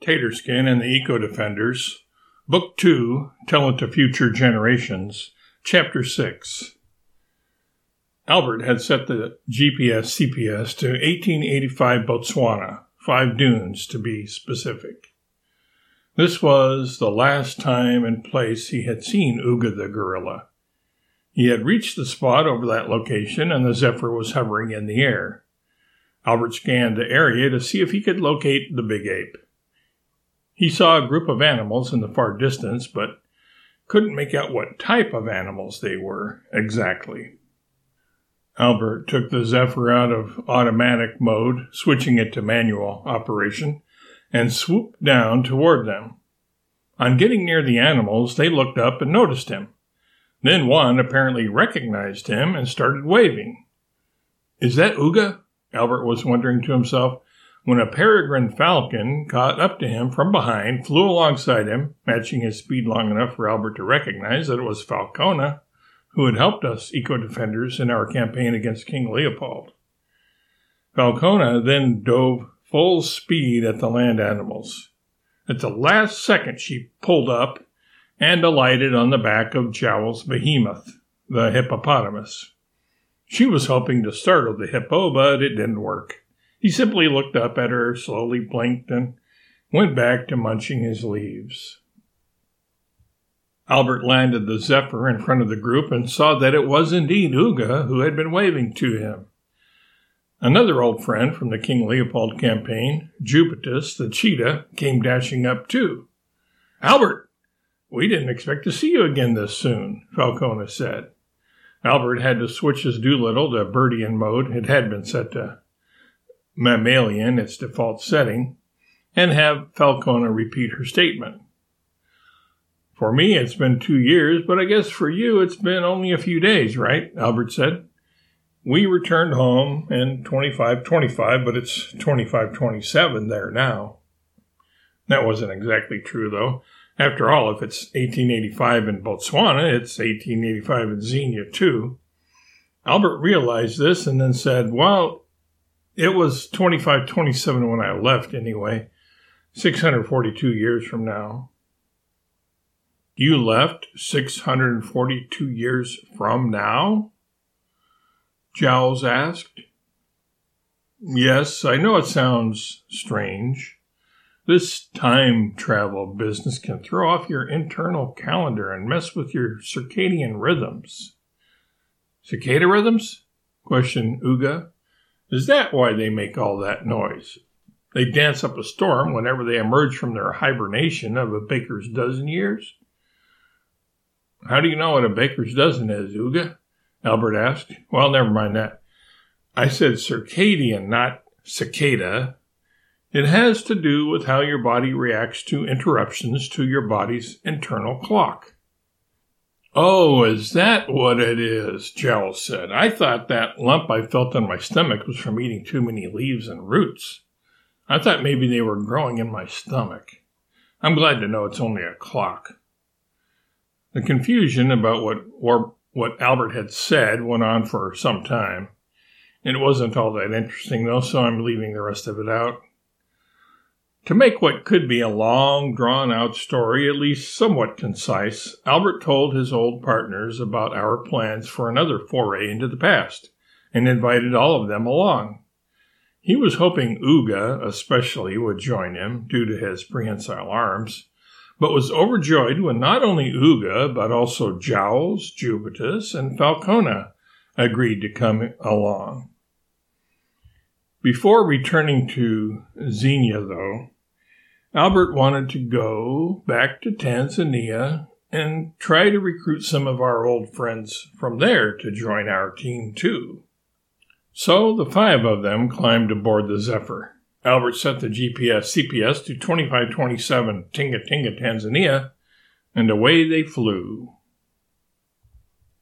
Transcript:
Taterskin and the Eco Defenders, Book 2, Tell It to Future Generations, Chapter 6. Albert had set the GPS CPS to 1885 Botswana, five dunes to be specific. This was the last time and place he had seen Uga the gorilla. He had reached the spot over that location and the Zephyr was hovering in the air. Albert scanned the area to see if he could locate the big ape. He saw a group of animals in the far distance, but couldn't make out what type of animals they were exactly. Albert took the Zephyr out of automatic mode, switching it to manual operation, and swooped down toward them. On getting near the animals, they looked up and noticed him. Then one apparently recognized him and started waving. Is that Uga? Albert was wondering to himself when a peregrine falcon caught up to him from behind, flew alongside him, matching his speed long enough for Albert to recognize that it was Falcona, who had helped us eco defenders in our campaign against King Leopold. Falcona then dove full speed at the land animals. At the last second, she pulled up and alighted on the back of Jowl's behemoth, the hippopotamus. She was hoping to startle the hippo, but it didn't work. He simply looked up at her, slowly blinked, and went back to munching his leaves. Albert landed the Zephyr in front of the group and saw that it was indeed Uga who had been waving to him. Another old friend from the King Leopold campaign, Jupitus the cheetah, came dashing up too. Albert, we didn't expect to see you again this soon, Falcona said. Albert had to switch his Doolittle to Birdian mode. It had been set to mammalian, its default setting, and have Falcona repeat her statement. For me, it's been two years, but I guess for you, it's been only a few days, right? Albert said. We returned home in 2525, but it's 2527 there now. That wasn't exactly true, though. After all, if it's 1885 in Botswana, it's 1885 in Xenia, too. Albert realized this and then said, Well, it was 2527 when I left, anyway. 642 years from now. You left 642 years from now? Jowls asked. Yes, I know it sounds strange. This time travel business can throw off your internal calendar and mess with your circadian rhythms. Cicada rhythms? questioned Uga. Is that why they make all that noise? They dance up a storm whenever they emerge from their hibernation of a baker's dozen years? How do you know what a baker's dozen is, Uga? Albert asked. Well, never mind that. I said circadian, not cicada. It has to do with how your body reacts to interruptions to your body's internal clock. Oh, is that what it is? Gerald said. I thought that lump I felt on my stomach was from eating too many leaves and roots. I thought maybe they were growing in my stomach. I'm glad to know it's only a clock. The confusion about what or what Albert had said went on for some time. It wasn't all that interesting, though, so I'm leaving the rest of it out. To make what could be a long, drawn out story at least somewhat concise, Albert told his old partners about our plans for another foray into the past and invited all of them along. He was hoping Uga, especially, would join him due to his prehensile arms, but was overjoyed when not only Uga, but also Jowls, Jupitus, and Falcona agreed to come along. Before returning to Xenia, though, Albert wanted to go back to Tanzania and try to recruit some of our old friends from there to join our team, too. So the five of them climbed aboard the Zephyr. Albert set the GPS CPS to 2527 Tinga Tinga, Tanzania, and away they flew.